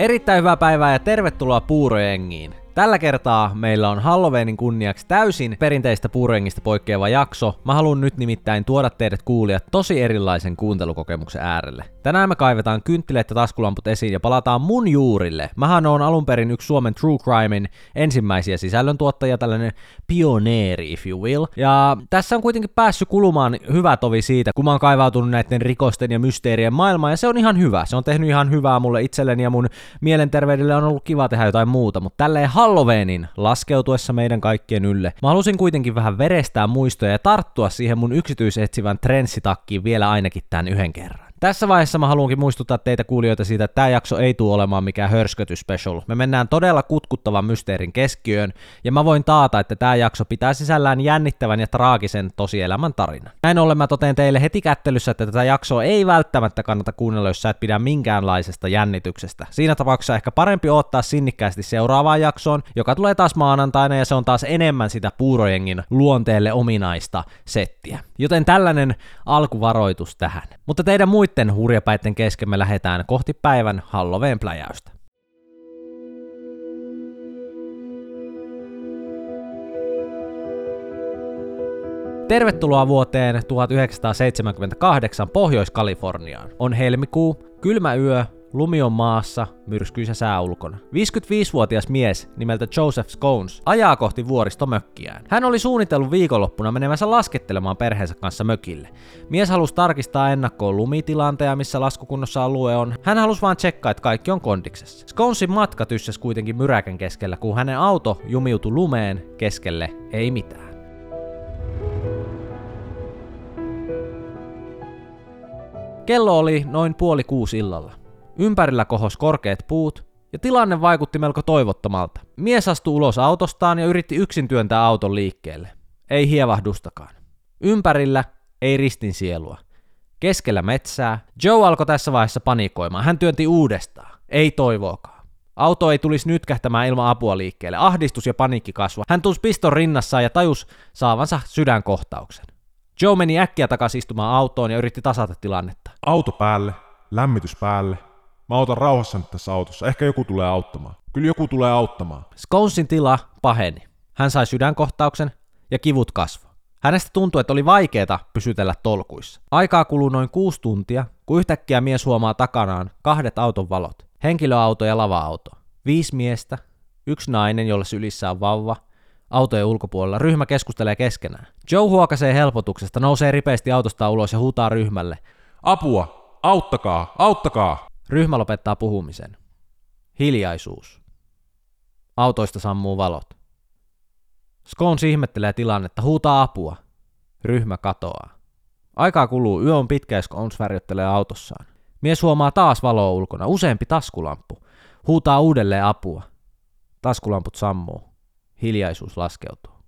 Erittäin hyvää päivää ja tervetuloa Puurojengiin. Tällä kertaa meillä on Halloweenin kunniaksi täysin perinteistä puurengistä poikkeava jakso. Mä haluan nyt nimittäin tuoda teidät kuulijat tosi erilaisen kuuntelukokemuksen äärelle. Tänään me kaivetaan kynttilät ja taskulamput esiin ja palataan mun juurille. Mähän on alun perin yksi Suomen True Crimein ensimmäisiä sisällöntuottajia, tällainen pioneeri if you will. Ja tässä on kuitenkin päässyt kulumaan hyvä tovi siitä, kun mä oon kaivautunut näiden rikosten ja mysteerien maailmaan, ja se on ihan hyvä. Se on tehnyt ihan hyvää mulle itselleni ja mun mielenterveydelle on ollut kiva tehdä jotain muuta, mutta tälleen Halloweenin laskeutuessa meidän kaikkien ylle. Mä halusin kuitenkin vähän verestää muistoja ja tarttua siihen mun yksityisetsivän trenssitakkiin vielä ainakin tämän yhden kerran. Tässä vaiheessa mä haluankin muistuttaa teitä kuulijoita siitä, että tämä jakso ei tule olemaan mikään hörskötys special. Me mennään todella kutkuttavan mysteerin keskiöön, ja mä voin taata, että tämä jakso pitää sisällään jännittävän ja traagisen tosielämän tarinan. Näin ollen mä toteen teille heti kättelyssä, että tätä jaksoa ei välttämättä kannata kuunnella, jos sä et pidä minkäänlaisesta jännityksestä. Siinä tapauksessa ehkä parempi ottaa sinnikkäästi seuraavaan jaksoon, joka tulee taas maanantaina, ja se on taas enemmän sitä puurojengin luonteelle ominaista settiä. Joten tällainen alkuvaroitus tähän. Mutta teidän muiden hurjapäitten kesken me lähdetään kohti päivän Halloween pläjäystä. Tervetuloa vuoteen 1978 Pohjois-Kaliforniaan. On helmikuu, kylmä yö Lumi on maassa, myrskyisä sää ulkona. 55-vuotias mies nimeltä Joseph Scones ajaa kohti vuoristomökkiään. Hän oli suunnitellut viikonloppuna menevänsä laskettelemaan perheensä kanssa mökille. Mies halusi tarkistaa ennakkoon lumitilanteja, missä laskukunnossa alue on. Hän halusi vain tsekkaa, että kaikki on kondiksessa. Sconesin matka tyssäs kuitenkin myräkän keskellä, kun hänen auto jumiutui lumeen keskelle ei mitään. Kello oli noin puoli kuusi illalla. Ympärillä kohos korkeat puut, ja tilanne vaikutti melko toivottomalta. Mies astui ulos autostaan ja yritti yksin työntää auton liikkeelle. Ei hievahdustakaan. Ympärillä ei ristin sielua. Keskellä metsää Joe alkoi tässä vaiheessa panikoimaan. Hän työnti uudestaan. Ei toivoakaan. Auto ei tulisi nyt kähtämään ilman apua liikkeelle. Ahdistus ja paniikki kasvoi. Hän tunsi piston rinnassaan ja tajus saavansa sydänkohtauksen. Joe meni äkkiä takaisin istumaan autoon ja yritti tasata tilannetta. Auto päälle, lämmitys päälle, Mä otan rauhassa nyt tässä autossa. Ehkä joku tulee auttamaan. Kyllä joku tulee auttamaan. Sconesin tila paheni. Hän sai sydänkohtauksen ja kivut kasvo. Hänestä tuntui, että oli vaikeeta pysytellä tolkuissa. Aikaa kuluu noin kuusi tuntia, kun yhtäkkiä mies huomaa takanaan kahdet auton valot. Henkilöauto ja lava-auto. Viisi miestä, yksi nainen, jolle sylissä on vauva, autojen ulkopuolella. Ryhmä keskustelee keskenään. Joe huokasee helpotuksesta, nousee ripeästi autosta ulos ja huutaa ryhmälle. Apua! Auttakaa! Auttakaa! Ryhmä lopettaa puhumisen. Hiljaisuus. Autoista sammuu valot. Scones ihmettelee tilannetta, huutaa apua. Ryhmä katoaa. Aikaa kuluu, yö on pitkä ja Scones värjöttelee autossaan. Mies huomaa taas valoa ulkona, useampi taskulamppu. Huutaa uudelleen apua. Taskulamput sammuu. Hiljaisuus laskeutuu.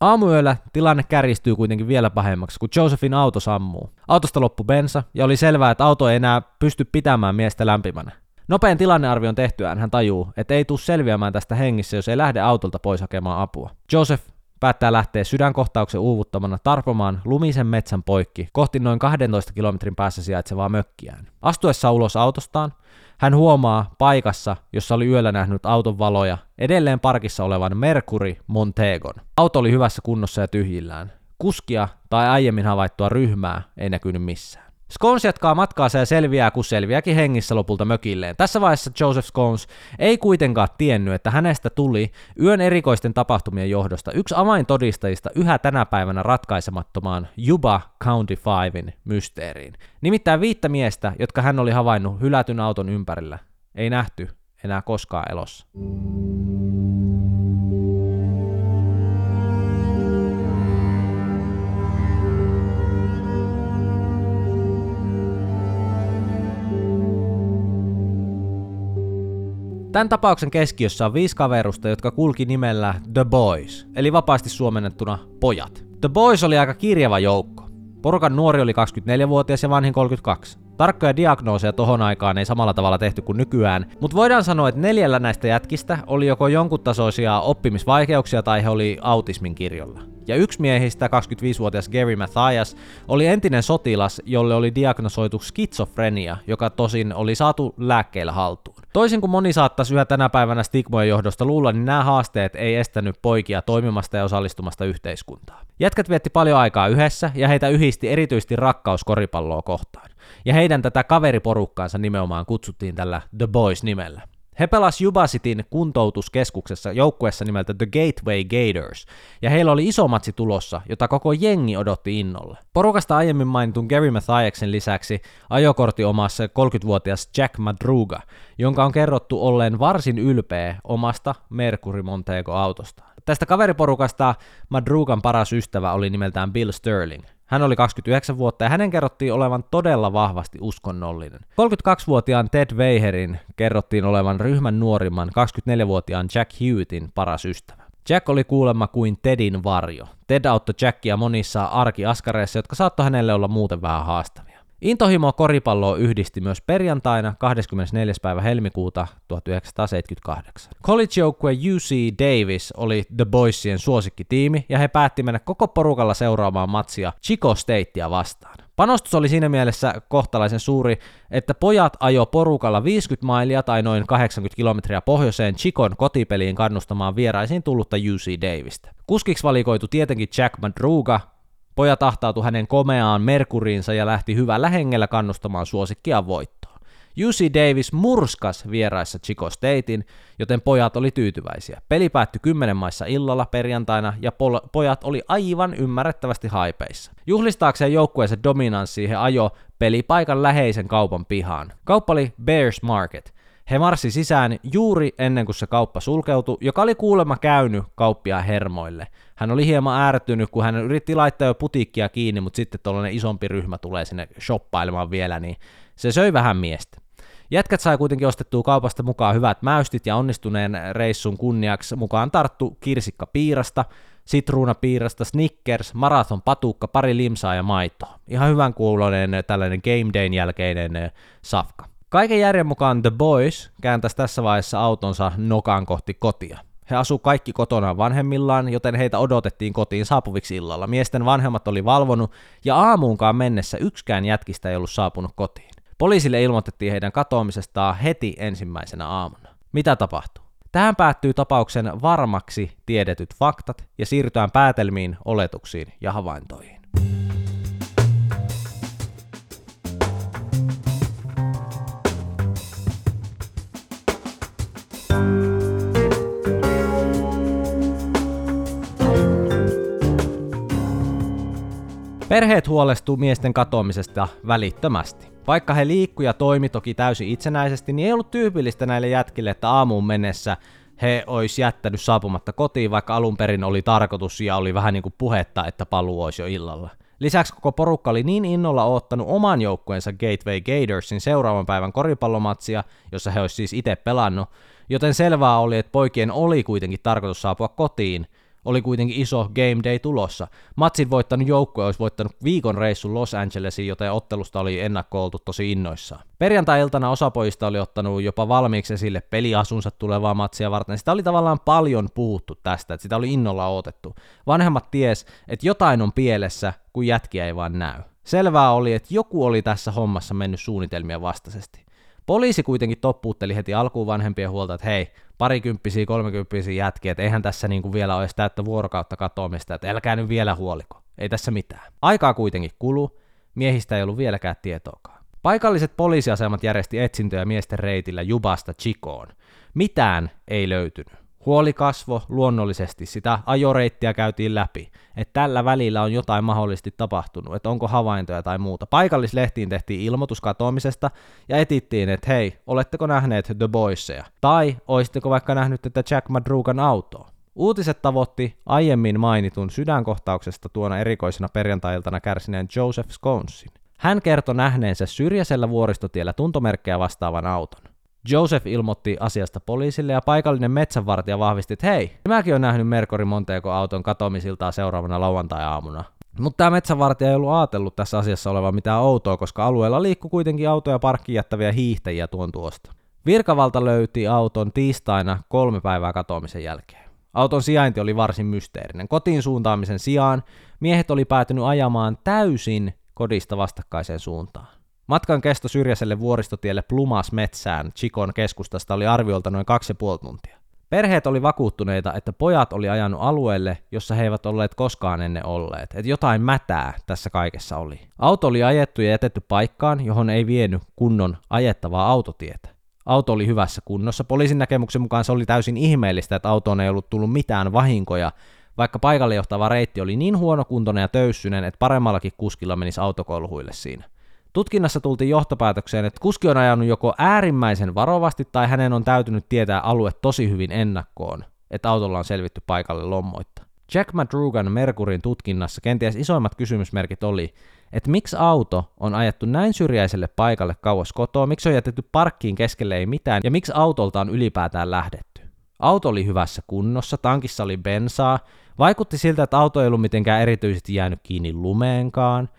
Aamuyöllä tilanne kärjistyy kuitenkin vielä pahemmaksi, kun Josephin auto sammuu. Autosta loppu bensa, ja oli selvää, että auto ei enää pysty pitämään miestä lämpimänä. Nopean tilannearvion tehtyään hän tajuu, että ei tule selviämään tästä hengissä, jos ei lähde autolta pois hakemaan apua. Joseph päättää lähteä sydänkohtauksen uuvuttamana tarpomaan lumisen metsän poikki kohti noin 12 kilometrin päässä sijaitsevaa mökkiään. Astuessa ulos autostaan, hän huomaa paikassa, jossa oli yöllä nähnyt auton valoja, edelleen parkissa olevan Mercury Montegon. Auto oli hyvässä kunnossa ja tyhjillään. Kuskia tai aiemmin havaittua ryhmää ei näkynyt missään. Scones jatkaa matkaansa ja selviää, kun selviääkin hengissä lopulta mökilleen. Tässä vaiheessa Joseph Scones ei kuitenkaan tiennyt, että hänestä tuli yön erikoisten tapahtumien johdosta yksi avaintodistajista yhä tänä päivänä ratkaisemattomaan Juba County Fivein mysteeriin. Nimittäin viittä miestä, jotka hän oli havainnut hylätyn auton ympärillä, ei nähty enää koskaan elossa. Tämän tapauksen keskiössä on viisi kaverusta, jotka kulki nimellä The Boys, eli vapaasti suomennettuna pojat. The Boys oli aika kirjava joukko. Porukan nuori oli 24-vuotias ja vanhin 32. Tarkkoja diagnooseja tohon aikaan ei samalla tavalla tehty kuin nykyään, mutta voidaan sanoa, että neljällä näistä jätkistä oli joko jonkun tasoisia oppimisvaikeuksia tai he oli autismin kirjolla. Ja yksi miehistä, 25-vuotias Gary Mathias, oli entinen sotilas, jolle oli diagnosoitu skitsofrenia, joka tosin oli saatu lääkkeillä haltuun. Toisin kuin moni saattaisi yhä tänä päivänä stigmojen johdosta luulla, niin nämä haasteet ei estänyt poikia toimimasta ja osallistumasta yhteiskuntaan. Jätkät vietti paljon aikaa yhdessä ja heitä yhdisti erityisesti rakkaus koripalloa kohtaan. Ja heidän tätä kaveriporukkaansa nimenomaan kutsuttiin tällä The Boys-nimellä. He pelas Jubasitin kuntoutuskeskuksessa joukkuessa nimeltä The Gateway Gators, ja heillä oli iso matsi tulossa, jota koko jengi odotti innolla. Porukasta aiemmin mainitun Gary Mathiaksen lisäksi ajokortti omassa 30-vuotias Jack Madruga, jonka on kerrottu olleen varsin ylpeä omasta Mercury Montego-autosta. Tästä kaveriporukasta Madrugan paras ystävä oli nimeltään Bill Sterling. Hän oli 29 vuotta ja hänen kerrottiin olevan todella vahvasti uskonnollinen. 32-vuotiaan Ted Weiherin kerrottiin olevan ryhmän nuorimman 24-vuotiaan Jack Hewittin paras ystävä. Jack oli kuulemma kuin Tedin varjo. Ted auttoi Jackia monissa arkiaskareissa, jotka saattoi hänelle olla muuten vähän haastavia. Intohimo koripalloa yhdisti myös perjantaina 24. päivä helmikuuta 1978. College-joukkue UC Davis oli The Boysien suosikkitiimi ja he päätti mennä koko porukalla seuraamaan matsia Chico Statea vastaan. Panostus oli siinä mielessä kohtalaisen suuri, että pojat ajo porukalla 50 mailia tai noin 80 kilometriä pohjoiseen Chicon kotipeliin kannustamaan vieraisiin tullutta UC Davista. Kuskiksi valikoitu tietenkin Jack Madruga, Pojat ahtautui hänen komeaan Merkuriinsa ja lähti hyvällä hengellä kannustamaan suosikkia voittoon. UC Davis murskas vieraissa Chico Statein, joten pojat oli tyytyväisiä. Peli päättyi kymmenen maissa illalla perjantaina ja pol- pojat oli aivan ymmärrettävästi haipeissa. Juhlistaakseen joukkueensa dominanssi he ajo pelipaikan läheisen kaupan pihaan. Kauppa oli Bears Market – he marssi sisään juuri ennen kuin se kauppa sulkeutui, joka oli kuulemma käynyt kauppia hermoille. Hän oli hieman äärettynyt, kun hän yritti laittaa jo putiikkia kiinni, mutta sitten tuollainen isompi ryhmä tulee sinne shoppailemaan vielä, niin se söi vähän miestä. Jätkät sai kuitenkin ostettua kaupasta mukaan hyvät mäystit ja onnistuneen reissun kunniaksi mukaan tarttu kirsikka piirasta, sitruunapiirasta, Snickers, marathon patukka, pari limsaa ja maitoa. Ihan hyvän kuulonen tällainen game dayn jälkeinen safka. Kaiken järjen mukaan The Boys kääntäisi tässä vaiheessa autonsa nokaan kohti kotia. He asu kaikki kotona vanhemmillaan, joten heitä odotettiin kotiin saapuviksi illalla. Miesten vanhemmat oli valvonut, ja aamuunkaan mennessä yksikään jätkistä ei ollut saapunut kotiin. Poliisille ilmoitettiin heidän katoamisestaan heti ensimmäisenä aamuna. Mitä tapahtuu? Tähän päättyy tapauksen varmaksi tiedetyt faktat ja siirrytään päätelmiin, oletuksiin ja havaintoihin. Perheet huolestuu miesten katoamisesta välittömästi. Vaikka he liikku ja toimi toki täysin itsenäisesti, niin ei ollut tyypillistä näille jätkille, että aamuun mennessä he olisi jättänyt saapumatta kotiin, vaikka alun perin oli tarkoitus ja oli vähän niin kuin puhetta, että paluu olisi jo illalla. Lisäksi koko porukka oli niin innolla oottanut oman joukkueensa Gateway Gatorsin seuraavan päivän koripallomatsia, jossa he olisi siis itse pelannut, joten selvää oli, että poikien oli kuitenkin tarkoitus saapua kotiin, oli kuitenkin iso game day tulossa. Matsin voittanut joukkue olisi voittanut viikon reissun Los Angelesiin, joten ottelusta oli ennakko tosi innoissaan. Perjantai-iltana osa pojista oli ottanut jopa valmiiksi esille peliasunsa tulevaa matsia varten. Sitä oli tavallaan paljon puhuttu tästä, että sitä oli innolla otettu. Vanhemmat ties, että jotain on pielessä, kun jätkiä ei vaan näy. Selvää oli, että joku oli tässä hommassa mennyt suunnitelmia vastaisesti. Poliisi kuitenkin toppuutteli heti alkuun vanhempien huolta, että hei, parikymppisiä, kolmekymppisiä jätkiä, että eihän tässä niin kuin vielä olisi täyttä vuorokautta katoamista, että älkää nyt vielä huoliko, ei tässä mitään. Aikaa kuitenkin kulu, miehistä ei ollut vieläkään tietoakaan. Paikalliset poliisiasemat järjesti etsintöjä miesten reitillä Jubasta Chikoon. Mitään ei löytynyt. Huoli kasvo luonnollisesti, sitä ajoreittiä käytiin läpi, että tällä välillä on jotain mahdollisesti tapahtunut, että onko havaintoja tai muuta. Paikallislehtiin tehtiin ilmoitus katoamisesta ja etittiin, että hei, oletteko nähneet The Boysia? Tai olisitteko vaikka nähnyt tätä Jack Madrugan autoa? Uutiset tavoitti aiemmin mainitun sydänkohtauksesta tuona erikoisena perjantai-iltana kärsineen Joseph Sconesin. Hän kertoi nähneensä syrjäisellä vuoristotiellä tuntomerkkejä vastaavan auton. Joseph ilmoitti asiasta poliisille ja paikallinen metsänvartija vahvisti, että hei, mäkin olen nähnyt Merkori Montego auton katoamisiltaan seuraavana lauantai-aamuna. Mutta tämä metsänvartija ei ollut ajatellut tässä asiassa olevan mitään outoa, koska alueella liikkui kuitenkin autoja parkkiin jättäviä hiihtäjiä tuon tuosta. Virkavalta löyti auton tiistaina kolme päivää katoamisen jälkeen. Auton sijainti oli varsin mysteerinen. Kotiin suuntaamisen sijaan miehet oli päätynyt ajamaan täysin kodista vastakkaiseen suuntaan. Matkan kesto syrjäiselle vuoristotielle Plumas metsään Chikon keskustasta oli arviolta noin 2,5 tuntia. Perheet oli vakuuttuneita, että pojat oli ajanut alueelle, jossa he eivät olleet koskaan ennen olleet, että jotain mätää tässä kaikessa oli. Auto oli ajettu ja jätetty paikkaan, johon ei vienyt kunnon ajettavaa autotietä. Auto oli hyvässä kunnossa. Poliisin näkemyksen mukaan se oli täysin ihmeellistä, että autoon ei ollut tullut mitään vahinkoja, vaikka paikalle johtava reitti oli niin huonokuntoinen ja töyssynen, että paremmallakin kuskilla menisi autokolhuille siinä. Tutkinnassa tultiin johtopäätökseen, että kuski on ajanut joko äärimmäisen varovasti tai hänen on täytynyt tietää alue tosi hyvin ennakkoon, että autolla on selvitty paikalle lommoitta. Jack Madrugan Merkurin tutkinnassa kenties isoimmat kysymysmerkit oli, että miksi auto on ajettu näin syrjäiselle paikalle kauas kotoa, miksi on jätetty parkkiin keskelle ei mitään ja miksi autolta on ylipäätään lähdetty. Auto oli hyvässä kunnossa, tankissa oli bensaa, vaikutti siltä, että auto ei ollut mitenkään erityisesti jäänyt kiinni lumeenkaan –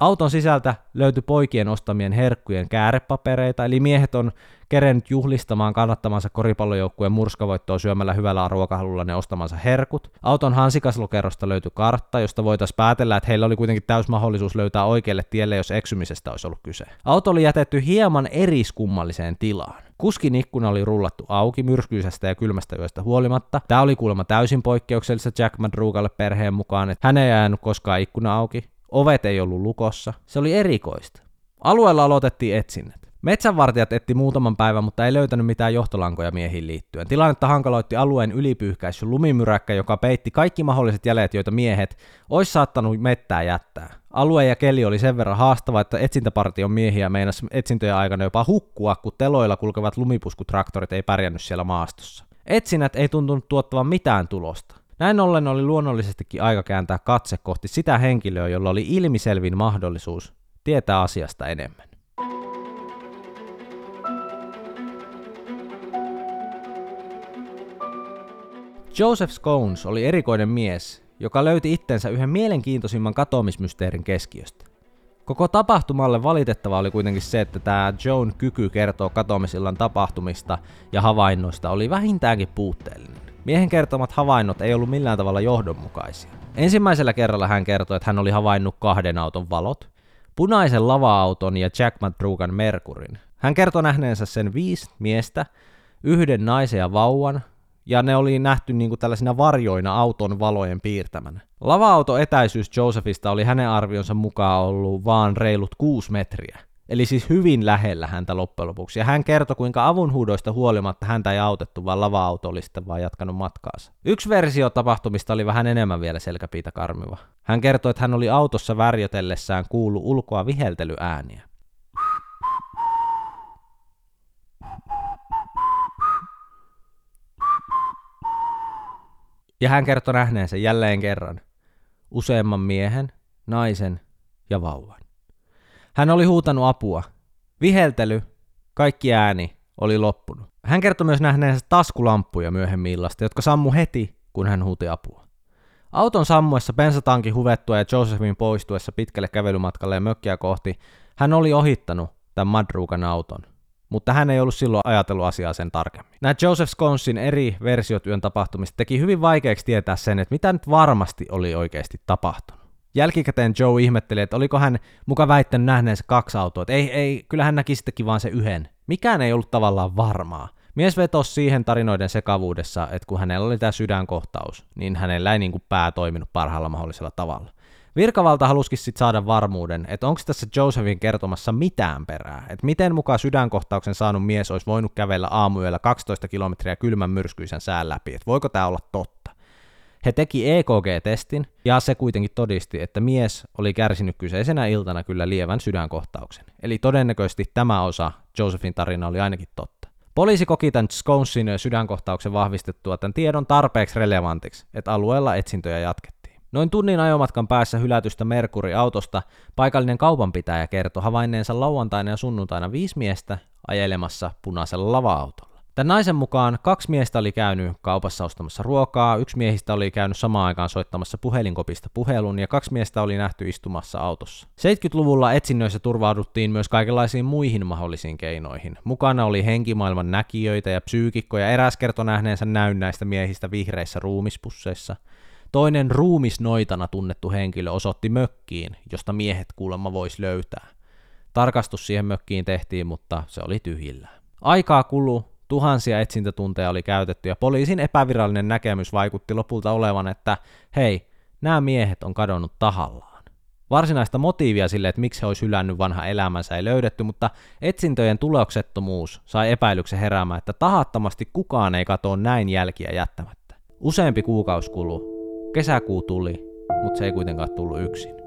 Auton sisältä löytyi poikien ostamien herkkujen käärepapereita, eli miehet on kerennyt juhlistamaan kannattamansa koripallojoukkueen murskavoittoa syömällä hyvällä ruokahalulla ne ostamansa herkut. Auton hansikaslokerosta löytyi kartta, josta voitaisiin päätellä, että heillä oli kuitenkin täys mahdollisuus löytää oikealle tielle, jos eksymisestä olisi ollut kyse. Auto oli jätetty hieman eriskummalliseen tilaan. Kuskin ikkuna oli rullattu auki myrskyisestä ja kylmästä yöstä huolimatta. Tämä oli kuulemma täysin poikkeuksellista Jack Madrugalle perheen mukaan, että hän ei jäänyt koskaan ikkuna auki. Ovet ei ollut lukossa. Se oli erikoista. Alueella aloitettiin etsinnät. Metsänvartijat etti muutaman päivän, mutta ei löytänyt mitään johtolankoja miehiin liittyen. Tilannetta hankaloitti alueen ylipyyhkäisy lumimyräkkä, joka peitti kaikki mahdolliset jäljet, joita miehet olisi saattanut mettää jättää. Alue ja keli oli sen verran haastava, että etsintäpartion miehiä meinasi etsintöjen aikana jopa hukkua, kun teloilla kulkevat lumipuskutraktorit ei pärjännyt siellä maastossa. Etsinnät ei tuntunut tuottavan mitään tulosta. Näin ollen oli luonnollisestikin aika kääntää katse kohti sitä henkilöä, jolla oli ilmiselvin mahdollisuus tietää asiasta enemmän. Joseph Scones oli erikoinen mies, joka löyti itsensä yhden mielenkiintoisimman katoamismysteerin keskiöstä. Koko tapahtumalle valitettava oli kuitenkin se, että tämä Joan kyky kertoo katoamisillan tapahtumista ja havainnoista oli vähintäänkin puutteellinen. Miehen kertomat havainnot ei ollut millään tavalla johdonmukaisia. Ensimmäisellä kerralla hän kertoi, että hän oli havainnut kahden auton valot, punaisen lava-auton ja Jack Madrugan Merkurin. Hän kertoi nähneensä sen viisi miestä, yhden naisen ja vauvan, ja ne oli nähty niin kuin tällaisina varjoina auton valojen piirtämänä. Lava-auto etäisyys Josephista oli hänen arvionsa mukaan ollut vaan reilut kuusi metriä. Eli siis hyvin lähellä häntä loppujen lopuksi. Ja hän kertoi, kuinka avunhuudoista huolimatta häntä ei autettu, vaan lava-auto oli sitten vaan jatkanut matkaansa. Yksi versio tapahtumista oli vähän enemmän vielä selkäpiitä karmiva. Hän kertoi, että hän oli autossa värjötellessään kuulu ulkoa viheltelyääniä. Ja hän kertoi nähneensä jälleen kerran useamman miehen, naisen ja vauvan. Hän oli huutanut apua. Viheltely, kaikki ääni oli loppunut. Hän kertoi myös nähneensä taskulamppuja myöhemmin illasta, jotka sammu heti, kun hän huuti apua. Auton sammuessa bensatankin huvettua ja Josephin poistuessa pitkälle kävelymatkalle ja mökkiä kohti, hän oli ohittanut tämän Madrugan auton. Mutta hän ei ollut silloin ajatellut asiaa sen tarkemmin. Nämä Joseph Sconsin eri versiot yön tapahtumista teki hyvin vaikeaksi tietää sen, että mitä nyt varmasti oli oikeasti tapahtunut. Jälkikäteen Joe ihmetteli, että oliko hän muka väittänyt nähneensä kaksi autoa. Että ei, ei, kyllä hän näki sittenkin vaan se yhden. Mikään ei ollut tavallaan varmaa. Mies vetosi siihen tarinoiden sekavuudessa, että kun hänellä oli tämä sydänkohtaus, niin hänellä ei niin kuin pää toiminut parhaalla mahdollisella tavalla. Virkavalta halusikin sitten saada varmuuden, että onko tässä Josephin kertomassa mitään perää, että miten mukaan sydänkohtauksen saanut mies olisi voinut kävellä aamuyöllä 12 kilometriä kylmän myrskyisen sään läpi, että voiko tämä olla totta. He teki EKG-testin, ja se kuitenkin todisti, että mies oli kärsinyt kyseisenä iltana kyllä lievän sydänkohtauksen. Eli todennäköisesti tämä osa Josephin tarina oli ainakin totta. Poliisi koki tämän Sconesin sydänkohtauksen vahvistettua tämän tiedon tarpeeksi relevantiksi, että alueella etsintöjä jatkettiin. Noin tunnin ajomatkan päässä hylätystä Merkuri-autosta paikallinen kaupanpitäjä kertoi havainneensa lauantaina ja sunnuntaina viisi miestä ajelemassa punaisella lava-autolla. Tämän naisen mukaan kaksi miestä oli käynyt kaupassa ostamassa ruokaa, yksi miehistä oli käynyt samaan aikaan soittamassa puhelinkopista puhelun ja kaksi miestä oli nähty istumassa autossa. 70-luvulla etsinnöissä turvauduttiin myös kaikenlaisiin muihin mahdollisiin keinoihin. Mukana oli henkimaailman näkijöitä ja psyykikkoja, eräs kertoi nähneensä näynnäistä miehistä vihreissä ruumispusseissa. Toinen ruumisnoitana tunnettu henkilö osoitti mökkiin, josta miehet kuulemma voisi löytää. Tarkastus siihen mökkiin tehtiin, mutta se oli tyhjillä. Aikaa kulu, tuhansia etsintätunteja oli käytetty ja poliisin epävirallinen näkemys vaikutti lopulta olevan, että hei, nämä miehet on kadonnut tahallaan. Varsinaista motiivia sille, että miksi he olisi hylännyt vanha elämänsä ei löydetty, mutta etsintöjen tuloksettomuus sai epäilyksen heräämään, että tahattomasti kukaan ei katoa näin jälkiä jättämättä. Useampi kuukausi kului, kesäkuu tuli, mutta se ei kuitenkaan tullut yksin.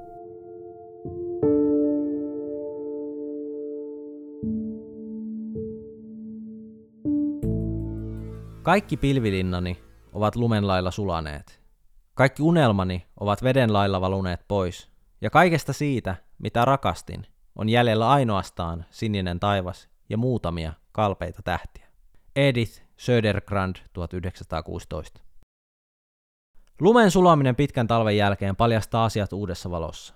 Kaikki pilvilinnani ovat lumen lailla sulaneet. Kaikki unelmani ovat veden lailla valuneet pois. Ja kaikesta siitä, mitä rakastin, on jäljellä ainoastaan sininen taivas ja muutamia kalpeita tähtiä. Edith Södergrand 1916 Lumen sulaminen pitkän talven jälkeen paljastaa asiat uudessa valossa.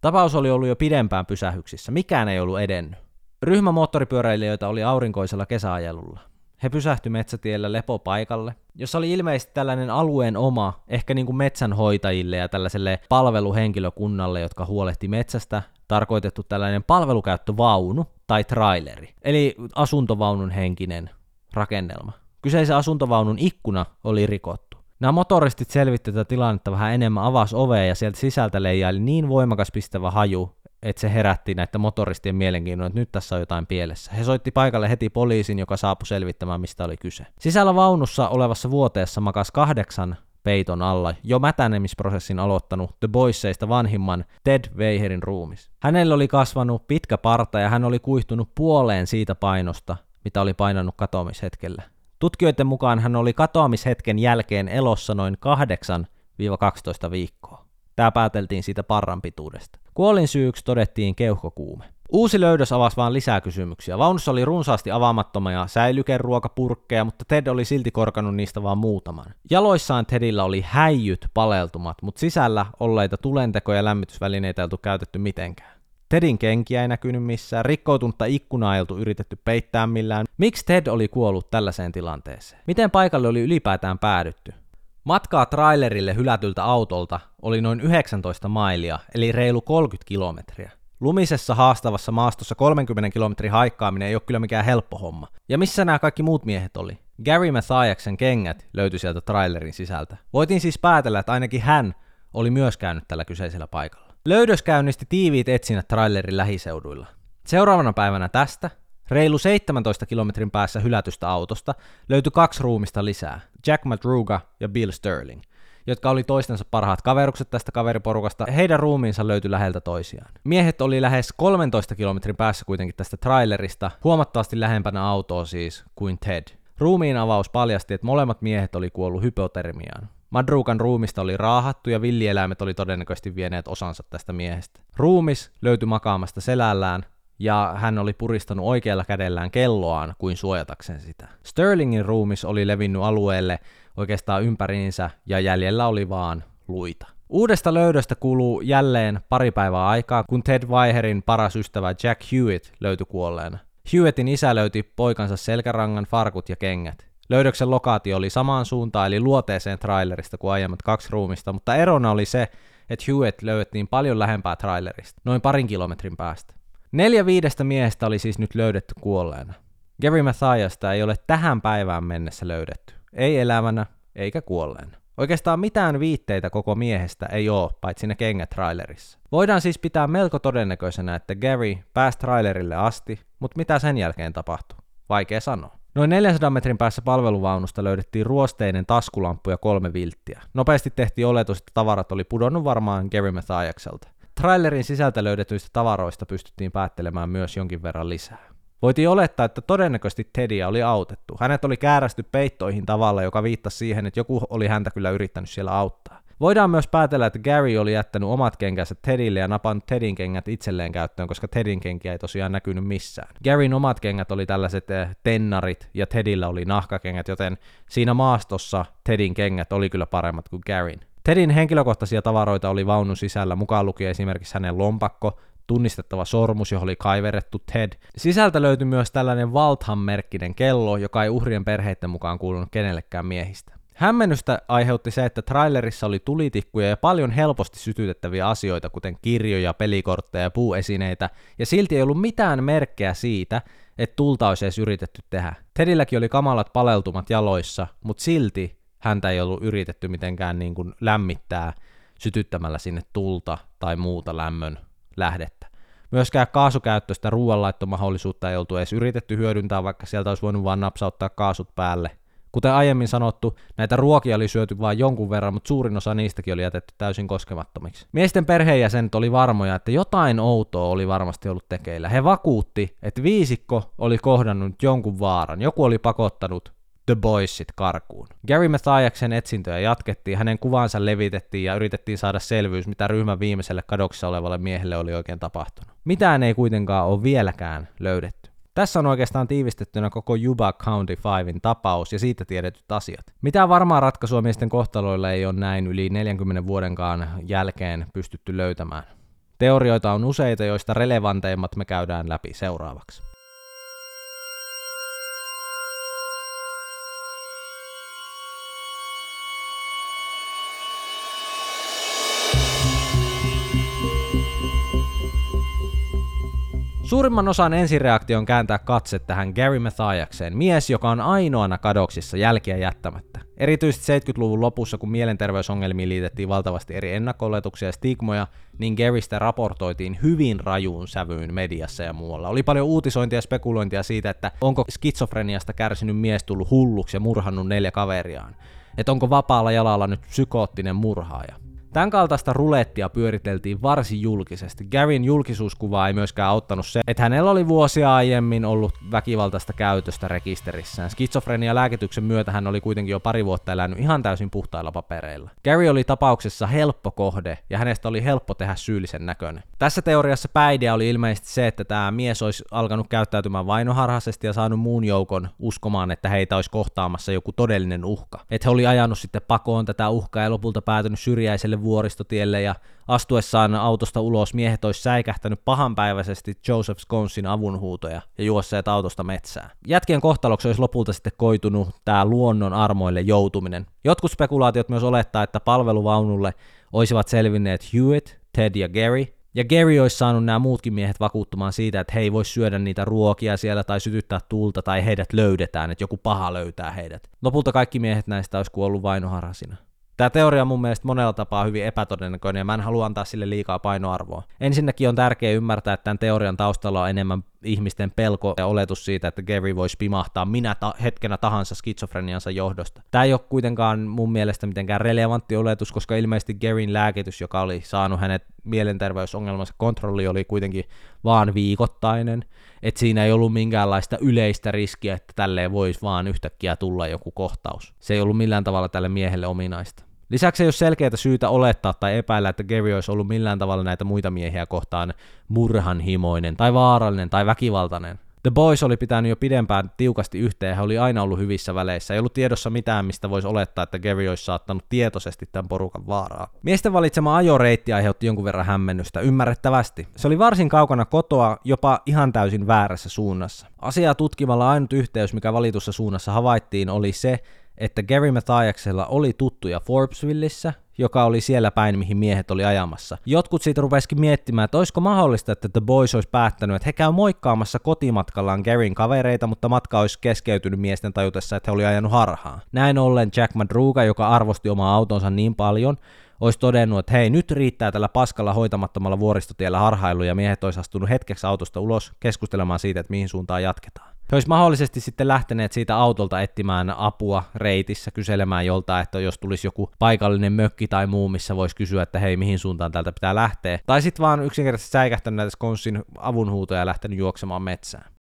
Tapaus oli ollut jo pidempään pysähyksissä, mikään ei ollut edennyt. Ryhmä moottoripyöräilijöitä oli aurinkoisella kesäajelulla. He pysähtyi metsätiellä lepopaikalle, jossa oli ilmeisesti tällainen alueen oma, ehkä niin kuin metsänhoitajille ja tällaiselle palveluhenkilökunnalle, jotka huolehti metsästä, tarkoitettu tällainen palvelukäyttövaunu tai traileri, eli asuntovaunun henkinen rakennelma. Kyseisen asuntovaunun ikkuna oli rikottu. Nämä motoristit selvittivät tätä tilannetta vähän enemmän, avasi ovea ja sieltä sisältä leijaili niin voimakas pistävä haju, että se herätti näitä motoristien mielenkiinnon, että nyt tässä on jotain pielessä. He soitti paikalle heti poliisin, joka saapui selvittämään, mistä oli kyse. Sisällä vaunussa olevassa vuoteessa makas kahdeksan peiton alla jo mätänemisprosessin aloittanut The Boysseista vanhimman Ted Weiherin ruumis. Hänellä oli kasvanut pitkä parta ja hän oli kuihtunut puoleen siitä painosta, mitä oli painanut katoamishetkellä. Tutkijoiden mukaan hän oli katoamishetken jälkeen elossa noin 8-12 viikkoa. Tämä pääteltiin siitä parran pituudesta. Kuolin syyksi todettiin keuhkokuume. Uusi löydös avasi vain lisää kysymyksiä. Vaunussa oli runsaasti avaamattomia säilykeruokapurkkeja, mutta Ted oli silti korkanut niistä vain muutaman. Jaloissaan Tedillä oli häijyt paleltumat, mutta sisällä olleita tulenteko- ja lämmitysvälineitä ei oltu käytetty mitenkään. Tedin kenkiä ei näkynyt missään, rikkoutunutta ikkunaa ei oltu yritetty peittää millään. Miksi Ted oli kuollut tällaiseen tilanteeseen? Miten paikalle oli ylipäätään päädytty? Matkaa trailerille hylätyltä autolta oli noin 19 mailia, eli reilu 30 kilometriä. Lumisessa haastavassa maastossa 30 kilometrin haikkaaminen ei ole kyllä mikään helppo homma. Ja missä nämä kaikki muut miehet oli? Gary Mathiaksen kengät löytyi sieltä trailerin sisältä. Voitiin siis päätellä, että ainakin hän oli myös käynyt tällä kyseisellä paikalla. Löydös käynnisti tiiviit etsinnät trailerin lähiseuduilla. Seuraavana päivänä tästä, reilu 17 kilometrin päässä hylätystä autosta, löytyi kaksi ruumista lisää, Jack Madruga ja Bill Sterling, jotka oli toistensa parhaat kaverukset tästä kaveriporukasta. Heidän ruumiinsa löytyi läheltä toisiaan. Miehet oli lähes 13 kilometrin päässä kuitenkin tästä trailerista, huomattavasti lähempänä autoa siis kuin Ted. Ruumiin avaus paljasti, että molemmat miehet oli kuollut hypotermiaan. Madrukan ruumista oli raahattu ja villieläimet oli todennäköisesti vieneet osansa tästä miehestä. Ruumis löytyi makaamasta selällään, ja hän oli puristanut oikealla kädellään kelloaan kuin suojatakseen sitä. Sterlingin ruumis oli levinnyt alueelle oikeastaan ympäriinsä ja jäljellä oli vaan luita. Uudesta löydöstä kuluu jälleen pari päivää aikaa, kun Ted Weiherin paras ystävä Jack Hewitt löytyi kuolleena. Hewittin isä löyti poikansa selkärangan, farkut ja kengät. Löydöksen lokaatio oli samaan suuntaan eli luoteeseen trailerista kuin aiemmat kaksi ruumista, mutta erona oli se, että Hewitt löydettiin paljon lähempää trailerista, noin parin kilometrin päästä. Neljä viidestä miehestä oli siis nyt löydetty kuolleena. Gary Mathiasta ei ole tähän päivään mennessä löydetty. Ei elävänä, eikä kuolleena. Oikeastaan mitään viitteitä koko miehestä ei ole, paitsi ne kengät trailerissa. Voidaan siis pitää melko todennäköisenä, että Gary pääsi trailerille asti, mutta mitä sen jälkeen tapahtui? Vaikea sanoa. Noin 400 metrin päässä palveluvaunusta löydettiin ruosteinen taskulamppu ja kolme vilttiä. Nopeasti tehtiin oletus, että tavarat oli pudonnut varmaan Gary Mathiakselta. Trailerin sisältä löydetyistä tavaroista pystyttiin päättelemään myös jonkin verran lisää. Voitiin olettaa, että todennäköisesti Tedia oli autettu. Hänet oli käärästy peittoihin tavalla, joka viittasi siihen, että joku oli häntä kyllä yrittänyt siellä auttaa. Voidaan myös päätellä, että Gary oli jättänyt omat kenkänsä Tedille ja napannut Tedin kengät itselleen käyttöön, koska Tedin kenkiä ei tosiaan näkynyt missään. Garyn omat kengät oli tällaiset eh, tennarit ja Tedillä oli nahkakengät, joten siinä maastossa Tedin kengät oli kyllä paremmat kuin Garyn. Tedin henkilökohtaisia tavaroita oli vaunun sisällä, mukaan lukien esimerkiksi hänen lompakko, tunnistettava sormus, johon oli kaiverettu Ted. Sisältä löytyi myös tällainen Waltham-merkkinen kello, joka ei uhrien perheiden mukaan kuulunut kenellekään miehistä. Hämmennystä aiheutti se, että trailerissa oli tulitikkuja ja paljon helposti sytytettäviä asioita, kuten kirjoja, pelikortteja ja puuesineitä, ja silti ei ollut mitään merkkejä siitä, että tulta olisi edes yritetty tehdä. Tedilläkin oli kamalat paleltumat jaloissa, mutta silti häntä ei ollut yritetty mitenkään niin kuin lämmittää sytyttämällä sinne tulta tai muuta lämmön lähdettä. Myöskään kaasukäyttöistä ruoanlaittomahdollisuutta ei oltu edes yritetty hyödyntää, vaikka sieltä olisi voinut vain napsauttaa kaasut päälle. Kuten aiemmin sanottu, näitä ruokia oli syöty vain jonkun verran, mutta suurin osa niistäkin oli jätetty täysin koskemattomiksi. Miesten perheenjäsenet oli varmoja, että jotain outoa oli varmasti ollut tekeillä. He vakuutti, että viisikko oli kohdannut jonkun vaaran, joku oli pakottanut The Boysit karkuun. Gary Mathiaksen etsintöjä jatkettiin, hänen kuvansa levitettiin ja yritettiin saada selvyys, mitä ryhmän viimeiselle kadoksessa olevalle miehelle oli oikein tapahtunut. Mitään ei kuitenkaan ole vieläkään löydetty. Tässä on oikeastaan tiivistettynä koko Yuba County 5 tapaus ja siitä tiedetyt asiat. Mitä varmaa ratkaisua miesten kohtaloilla ei ole näin yli 40 vuodenkaan jälkeen pystytty löytämään. Teorioita on useita, joista relevanteimmat me käydään läpi seuraavaksi. Suurimman osan ensireaktion kääntää katse tähän Gary Mathiakseen, mies, joka on ainoana kadoksissa jälkiä jättämättä. Erityisesti 70-luvun lopussa, kun mielenterveysongelmiin liitettiin valtavasti eri ennakkoletuksia ja stigmoja, niin Garystä raportoitiin hyvin rajuun sävyyn mediassa ja muualla. Oli paljon uutisointia ja spekulointia siitä, että onko skitsofreniasta kärsinyt mies tullut hulluksi ja murhannut neljä kaveriaan. Että onko vapaalla jalalla nyt psykoottinen murhaaja. Tämän kaltaista rulettia pyöriteltiin varsin julkisesti. Garyn julkisuuskuvaa ei myöskään auttanut se, että hänellä oli vuosia aiemmin ollut väkivaltaista käytöstä rekisterissään. Skitsofrenia lääkityksen myötä hän oli kuitenkin jo pari vuotta elänyt ihan täysin puhtailla papereilla. Gary oli tapauksessa helppo kohde ja hänestä oli helppo tehdä syyllisen näköinen. Tässä teoriassa päidea oli ilmeisesti se, että tämä mies olisi alkanut käyttäytymään vainoharhaisesti ja saanut muun joukon uskomaan, että heitä olisi kohtaamassa joku todellinen uhka. Että he oli ajanut sitten pakoon tätä uhkaa ja lopulta päätynyt syrjäiselle vuoristotielle ja astuessaan autosta ulos miehet olisi säikähtänyt pahanpäiväisesti Joseph Sconsin avunhuutoja ja juosseet autosta metsään. Jätkien kohtaloksi olisi lopulta sitten koitunut tämä luonnon armoille joutuminen. Jotkut spekulaatiot myös olettaa, että palveluvaunulle olisivat selvinneet Hewitt, Ted ja Gary, ja Gary olisi saanut nämä muutkin miehet vakuuttumaan siitä, että he ei voi syödä niitä ruokia siellä tai sytyttää tulta tai heidät löydetään, että joku paha löytää heidät. Lopulta kaikki miehet näistä olisi kuollut vainoharhasina. Tämä teoria on mun mielestä monella tapaa hyvin epätodennäköinen ja mä en halua antaa sille liikaa painoarvoa. Ensinnäkin on tärkeää ymmärtää, että tämän teorian taustalla on enemmän ihmisten pelko ja oletus siitä, että Gary voisi pimahtaa minä ta- hetkenä tahansa skitsofreniansa johdosta. Tämä ei ole kuitenkaan mun mielestä mitenkään relevantti oletus, koska ilmeisesti Garyn lääkitys, joka oli saanut hänet mielenterveysongelmansa kontrolli, oli kuitenkin vaan viikoittainen. että siinä ei ollut minkäänlaista yleistä riskiä, että tälleen voisi vaan yhtäkkiä tulla joku kohtaus. Se ei ollut millään tavalla tälle miehelle ominaista. Lisäksi ei ole selkeää syytä olettaa tai epäillä, että Gary olisi ollut millään tavalla näitä muita miehiä kohtaan murhanhimoinen tai vaarallinen tai väkivaltainen. The Boys oli pitänyt jo pidempään tiukasti yhteen he oli aina ollut hyvissä väleissä. Ei ollut tiedossa mitään, mistä voisi olettaa, että Gary olisi saattanut tietoisesti tämän porukan vaaraa. Miesten valitsema ajoreitti aiheutti jonkun verran hämmennystä, ymmärrettävästi. Se oli varsin kaukana kotoa, jopa ihan täysin väärässä suunnassa. Asiaa tutkimalla ainut yhteys, mikä valitussa suunnassa havaittiin, oli se, että Gary Mathiaksella oli tuttuja Forbesvillissä, joka oli siellä päin, mihin miehet oli ajamassa. Jotkut siitä rupesikin miettimään, että olisiko mahdollista, että The Boys olisi päättänyt, että he käy moikkaamassa kotimatkallaan Garyn kavereita, mutta matka olisi keskeytynyt miesten tajutessa, että he oli ajanut harhaan. Näin ollen Jack Madruga, joka arvosti omaa autonsa niin paljon, olisi todennut, että hei, nyt riittää tällä paskalla hoitamattomalla vuoristotiellä harhailu ja miehet olisi astunut hetkeksi autosta ulos keskustelemaan siitä, että mihin suuntaan jatketaan. He olisi mahdollisesti sitten lähteneet siitä autolta etsimään apua reitissä, kyselemään joltain, että jos tulisi joku paikallinen mökki tai muu, missä voisi kysyä, että hei, mihin suuntaan täältä pitää lähteä. Tai sitten vaan yksinkertaisesti säikähtänyt näitä Skonsin avunhuutoja ja lähtenyt juoksemaan metsään.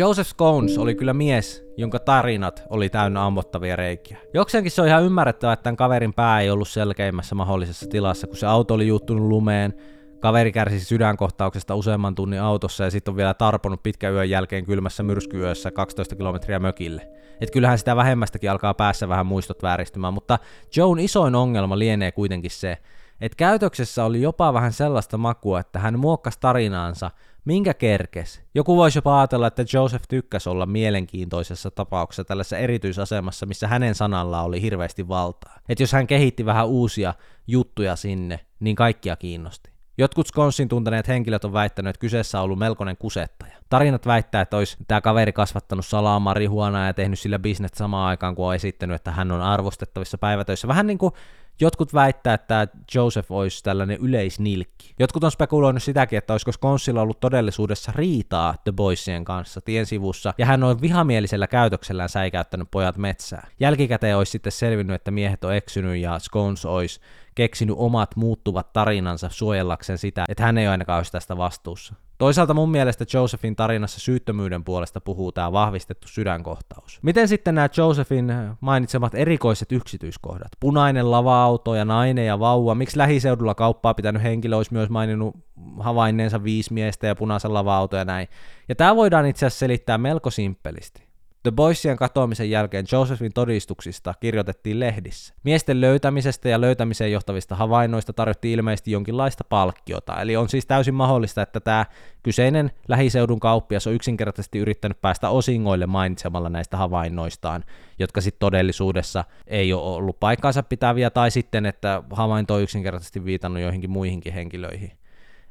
Joseph Scones oli kyllä mies, jonka tarinat oli täynnä ammottavia reikiä. Jokseenkin se on ihan ymmärrettävää, että tämän kaverin pää ei ollut selkeimmässä mahdollisessa tilassa, kun se auto oli juuttunut lumeen, kaveri kärsi sydänkohtauksesta useamman tunnin autossa ja sitten on vielä tarponut pitkän yön jälkeen kylmässä myrskyyössä 12 kilometriä mökille. Et kyllähän sitä vähemmästäkin alkaa päässä vähän muistot vääristymään, mutta Joan isoin ongelma lienee kuitenkin se, että käytöksessä oli jopa vähän sellaista makua, että hän muokkasi tarinaansa, minkä kerkes. Joku voisi jopa ajatella, että Joseph tykkäsi olla mielenkiintoisessa tapauksessa tällaisessa erityisasemassa, missä hänen sanalla oli hirveästi valtaa. Että jos hän kehitti vähän uusia juttuja sinne, niin kaikkia kiinnosti. Jotkut Skonsin tunteneet henkilöt on väittänyt, että kyseessä on ollut melkoinen kusettaja. Tarinat väittää, että olisi tämä kaveri kasvattanut salaa marihuonaa ja tehnyt sillä bisnestä samaan aikaan, kun on esittänyt, että hän on arvostettavissa päivätöissä. Vähän niin kuin Jotkut väittää, että Joseph olisi tällainen yleisnilkki. Jotkut on spekuloinut sitäkin, että olisiko Skonsilla ollut todellisuudessa riitaa The Boysien kanssa tien sivussa, ja hän on vihamielisellä käytöksellään säikäyttänyt pojat metsää. Jälkikäteen olisi sitten selvinnyt, että miehet on eksynyt ja Skons olisi keksinyt omat muuttuvat tarinansa suojellakseen sitä, että hän ei ainakaan olisi tästä vastuussa. Toisaalta mun mielestä Josephin tarinassa syyttömyyden puolesta puhuu tämä vahvistettu sydänkohtaus. Miten sitten nämä Josephin mainitsemat erikoiset yksityiskohdat? Punainen lava-auto ja nainen ja vauva. Miksi lähiseudulla kauppaa pitänyt henkilö olisi myös maininnut havainneensa viisi miestä ja punaisen lava-auto ja näin. Ja tämä voidaan itse asiassa selittää melko simppelisti. The Boysien katoamisen jälkeen Josephin todistuksista kirjoitettiin lehdissä. Miesten löytämisestä ja löytämiseen johtavista havainnoista tarjottiin ilmeisesti jonkinlaista palkkiota, eli on siis täysin mahdollista, että tämä kyseinen lähiseudun kauppias on yksinkertaisesti yrittänyt päästä osingoille mainitsemalla näistä havainnoistaan, jotka sitten todellisuudessa ei ole ollut paikkaansa pitäviä, tai sitten, että havainto on yksinkertaisesti viitannut joihinkin muihinkin henkilöihin.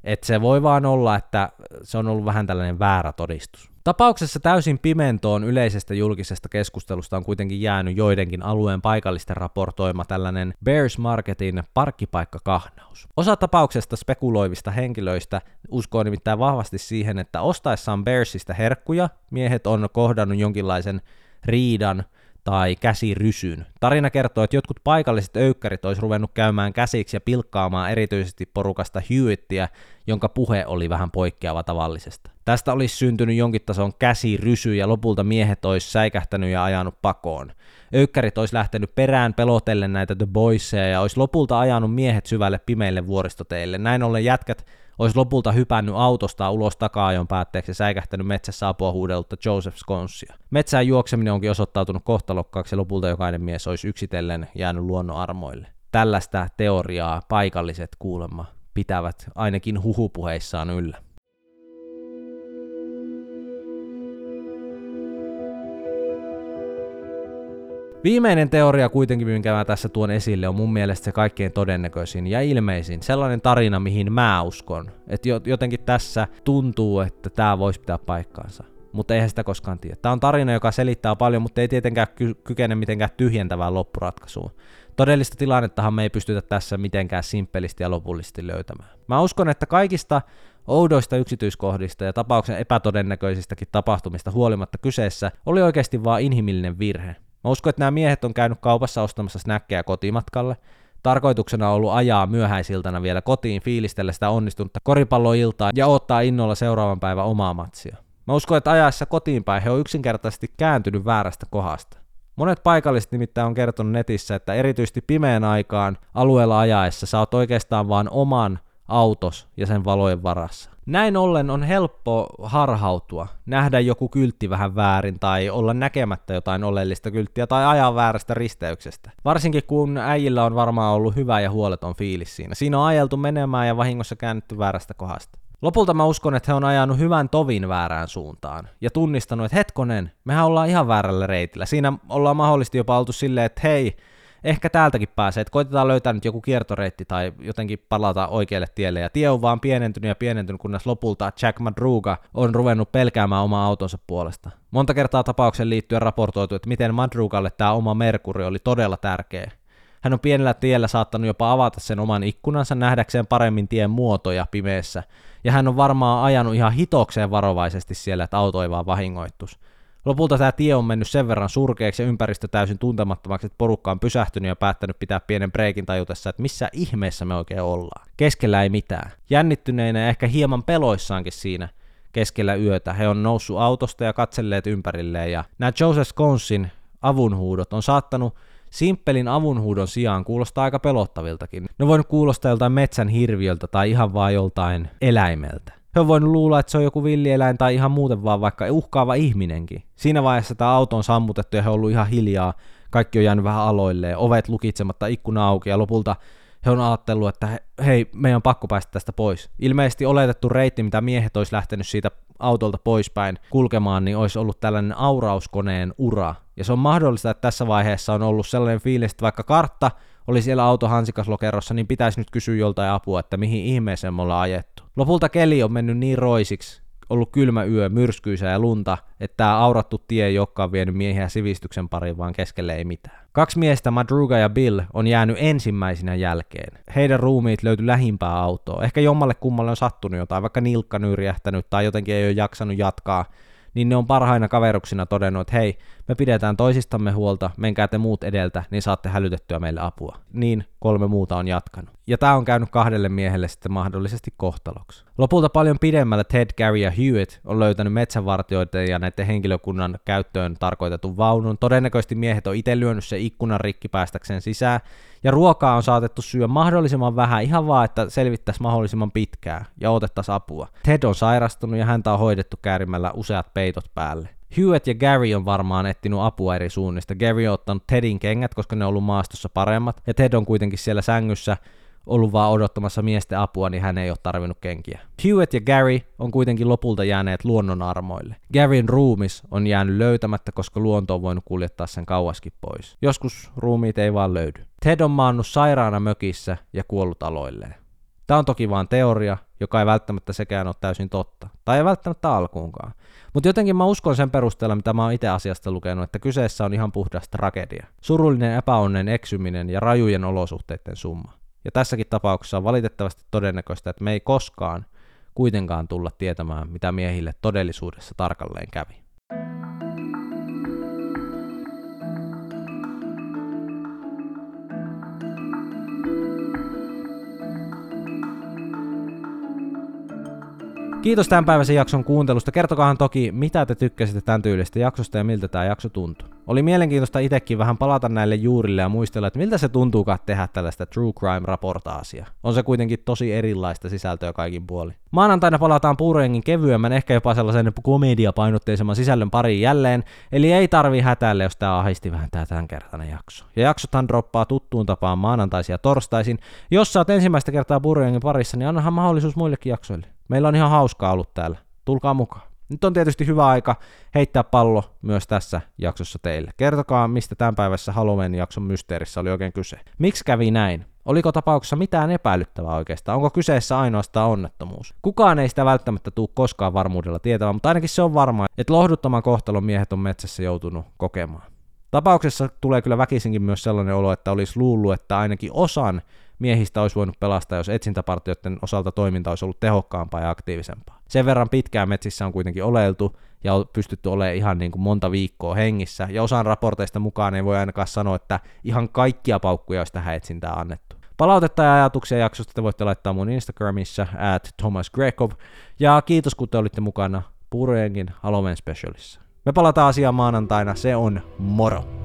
Et se voi vaan olla, että se on ollut vähän tällainen väärä todistus. Tapauksessa täysin pimentoon yleisestä julkisesta keskustelusta on kuitenkin jäänyt joidenkin alueen paikallisten raportoima tällainen Bears Marketin parkkipaikkakahnaus. Osa tapauksesta spekuloivista henkilöistä uskoo nimittäin vahvasti siihen, että ostaessaan Bearsista herkkuja miehet on kohdannut jonkinlaisen riidan tai käsirysyn. Tarina kertoo, että jotkut paikalliset öykkärit olisi ruvennut käymään käsiksi ja pilkkaamaan erityisesti porukasta Hewittiä, jonka puhe oli vähän poikkeava tavallisesta. Tästä olisi syntynyt jonkin tason käsirysy ja lopulta miehet olisi säikähtänyt ja ajanut pakoon. Öykkärit olisi lähtenyt perään pelotellen näitä The Boysia ja olisi lopulta ajanut miehet syvälle pimeille vuoristoteille. Näin ollen jätkät olisi lopulta hypännyt autosta ulos takaajon päätteeksi ja säikähtänyt metsässä apua huudellutta Joseph Sconsia. Metsään juokseminen onkin osoittautunut kohtalokkaaksi ja lopulta jokainen mies olisi yksitellen jäänyt luonnon armoille. Tällaista teoriaa paikalliset kuulemma pitävät ainakin huhupuheissaan yllä. Viimeinen teoria kuitenkin, minkä mä tässä tuon esille, on mun mielestä se kaikkein todennäköisin ja ilmeisin. Sellainen tarina, mihin mä uskon. Että jotenkin tässä tuntuu, että tämä voisi pitää paikkaansa. Mutta eihän sitä koskaan tiedä. Tämä on tarina, joka selittää paljon, mutta ei tietenkään ky- kykene mitenkään tyhjentävään loppuratkaisuun. Todellista tilannettahan me ei pystytä tässä mitenkään simppelisti ja lopullisesti löytämään. Mä uskon, että kaikista oudoista yksityiskohdista ja tapauksen epätodennäköisistäkin tapahtumista huolimatta kyseessä oli oikeasti vain inhimillinen virhe. Mä uskon, että nämä miehet on käynyt kaupassa ostamassa snäkkejä kotimatkalle. Tarkoituksena on ollut ajaa myöhäisiltana vielä kotiin fiilistellä sitä onnistunutta koripalloiltaa ja ottaa innolla seuraavan päivän omaa matsia. Mä uskon, että ajaessa kotiin päin he on yksinkertaisesti kääntynyt väärästä kohdasta. Monet paikalliset nimittäin on kertonut netissä, että erityisesti pimeän aikaan alueella ajaessa sä oot oikeastaan vaan oman autos ja sen valojen varassa. Näin ollen on helppo harhautua, nähdä joku kyltti vähän väärin tai olla näkemättä jotain oleellista kylttiä tai ajaa väärästä risteyksestä. Varsinkin kun äijillä on varmaan ollut hyvä ja huoleton fiilis siinä. Siinä on ajeltu menemään ja vahingossa käännetty väärästä kohdasta. Lopulta mä uskon, että he on ajanut hyvän tovin väärään suuntaan ja tunnistanut, että hetkonen, mehän ollaan ihan väärällä reitillä. Siinä ollaan mahdollisesti jopa oltu silleen, että hei, ehkä täältäkin pääsee, että koitetaan löytää nyt joku kiertoreitti tai jotenkin palata oikealle tielle. Ja tie on vaan pienentynyt ja pienentynyt, kunnes lopulta Jack Madruga on ruvennut pelkäämään omaa autonsa puolesta. Monta kertaa tapauksen liittyen raportoitu, että miten Madrugalle tämä oma Merkuri oli todella tärkeä. Hän on pienellä tiellä saattanut jopa avata sen oman ikkunansa nähdäkseen paremmin tien muotoja pimeässä, ja hän on varmaan ajanut ihan hitokseen varovaisesti siellä, että auto ei vaan vahingoittus. Lopulta tämä tie on mennyt sen verran surkeaksi ja ympäristö täysin tuntemattomaksi, että porukka on pysähtynyt ja päättänyt pitää pienen breikin tajutessa, että missä ihmeessä me oikein ollaan. Keskellä ei mitään. Jännittyneinä ja ehkä hieman peloissaankin siinä, keskellä yötä. He on noussut autosta ja katselleet ympärilleen ja nämä Joseph Sconesin avunhuudot on saattanut simppelin avunhuudon sijaan kuulostaa aika pelottaviltakin. Ne voinut kuulostaa joltain metsän hirviöltä tai ihan vaan joltain eläimeltä. He on voinut luulla, että se on joku villieläin tai ihan muuten vaan vaikka uhkaava ihminenkin. Siinä vaiheessa tämä auto on sammutettu ja he on ollut ihan hiljaa. Kaikki on jäänyt vähän aloilleen, ovet lukitsematta, ikkuna auki ja lopulta he on ajatellut, että hei, meidän on pakko päästä tästä pois. Ilmeisesti oletettu reitti, mitä miehet olisi lähtenyt siitä autolta poispäin kulkemaan, niin olisi ollut tällainen aurauskoneen ura. Ja se on mahdollista, että tässä vaiheessa on ollut sellainen fiilis, että vaikka kartta oli siellä auto hansikaslokerossa, niin pitäisi nyt kysyä joltain apua, että mihin ihmeeseen me ollaan ajettu. Lopulta keli on mennyt niin roisiksi, ollut kylmä yö, myrskyisä ja lunta, että tämä aurattu tie ei olekaan vienyt miehiä sivistyksen pariin, vaan keskelle ei mitään. Kaksi miestä, Madruga ja Bill, on jäänyt ensimmäisinä jälkeen. Heidän ruumiit löytyi lähimpää autoa. Ehkä jommalle kummalle on sattunut jotain, vaikka nilkka nyrjähtänyt tai jotenkin ei ole jaksanut jatkaa niin ne on parhaina kaveruksina todennut, että hei, me pidetään toisistamme huolta, menkää te muut edeltä, niin saatte hälytettyä meille apua. Niin kolme muuta on jatkanut. Ja tämä on käynyt kahdelle miehelle sitten mahdollisesti kohtaloksi. Lopulta paljon pidemmällä Ted, Gary ja Hewitt on löytänyt metsänvartijoiden ja näiden henkilökunnan käyttöön tarkoitetun vaunun. Todennäköisesti miehet on itse lyönyt se ikkunan rikki päästäkseen sisään, ja ruokaa on saatettu syö mahdollisimman vähän, ihan vaan, että selvittäisi mahdollisimman pitkään ja otettaisiin apua. Ted on sairastunut ja häntä on hoidettu käärimällä useat peitot päälle. Hewitt ja Gary on varmaan etsinyt apua eri suunnista. Gary on ottanut Tedin kengät, koska ne on ollut maastossa paremmat, ja Ted on kuitenkin siellä sängyssä ollut vaan odottamassa miesten apua, niin hän ei ole tarvinnut kenkiä. Hewitt ja Gary on kuitenkin lopulta jääneet luonnon armoille. Garyn ruumis on jäänyt löytämättä, koska luonto on voinut kuljettaa sen kauaskin pois. Joskus ruumiit ei vaan löydy. Ted on maannut sairaana mökissä ja kuollut aloilleen. Tämä on toki vain teoria, joka ei välttämättä sekään ole täysin totta. Tai ei välttämättä alkuunkaan. Mutta jotenkin mä uskon sen perusteella, mitä mä oon itse asiasta lukenut, että kyseessä on ihan puhdas tragedia. Surullinen epäonnen eksyminen ja rajujen olosuhteiden summa. Ja tässäkin tapauksessa on valitettavasti todennäköistä, että me ei koskaan kuitenkaan tulla tietämään, mitä miehille todellisuudessa tarkalleen kävi. Kiitos tämän päiväisen jakson kuuntelusta. Kertokaahan toki, mitä te tykkäsitte tämän tyylistä jaksosta ja miltä tämä jakso tuntui. Oli mielenkiintoista itsekin vähän palata näille juurille ja muistella, että miltä se tuntuukaan tehdä tällaista true crime raportaasia. On se kuitenkin tosi erilaista sisältöä kaikin puoli. Maanantaina palataan puurojengin kevyemmän, ehkä jopa sellaisen komediapainotteisemman sisällön pariin jälleen, eli ei tarvi hätäillä, jos tää ahisti vähän tää tämänkertainen jakso. Ja jaksothan droppaa tuttuun tapaan maanantaisin ja torstaisin. Jos sä oot ensimmäistä kertaa puurojengin parissa, niin annahan mahdollisuus muillekin jaksoille. Meillä on ihan hauskaa ollut täällä. Tulkaa mukaan. Nyt on tietysti hyvä aika heittää pallo myös tässä jaksossa teille. Kertokaa, mistä tämän päivässä Halloween-jakson mysteerissä oli oikein kyse. Miksi kävi näin? Oliko tapauksessa mitään epäilyttävää oikeastaan? Onko kyseessä ainoastaan onnettomuus? Kukaan ei sitä välttämättä tule koskaan varmuudella tietämään, mutta ainakin se on varmaa, että lohduttoman kohtalon miehet on metsässä joutunut kokemaan. Tapauksessa tulee kyllä väkisinkin myös sellainen olo, että olisi luullut, että ainakin osan miehistä olisi voinut pelastaa, jos etsintäpartioiden osalta toiminta olisi ollut tehokkaampaa ja aktiivisempaa. Sen verran pitkään metsissä on kuitenkin oleiltu ja on pystytty olemaan ihan niin kuin monta viikkoa hengissä, ja osan raporteista mukaan ei voi ainakaan sanoa, että ihan kaikkia paukkuja olisi tähän etsintään annettu. Palautetta ja ajatuksia jaksosta te voitte laittaa mun Instagramissa at Thomas Grekov, ja kiitos kun te olitte mukana Puurojenkin Halloween Specialissa. Me palataan asiaan maanantaina, se on moro!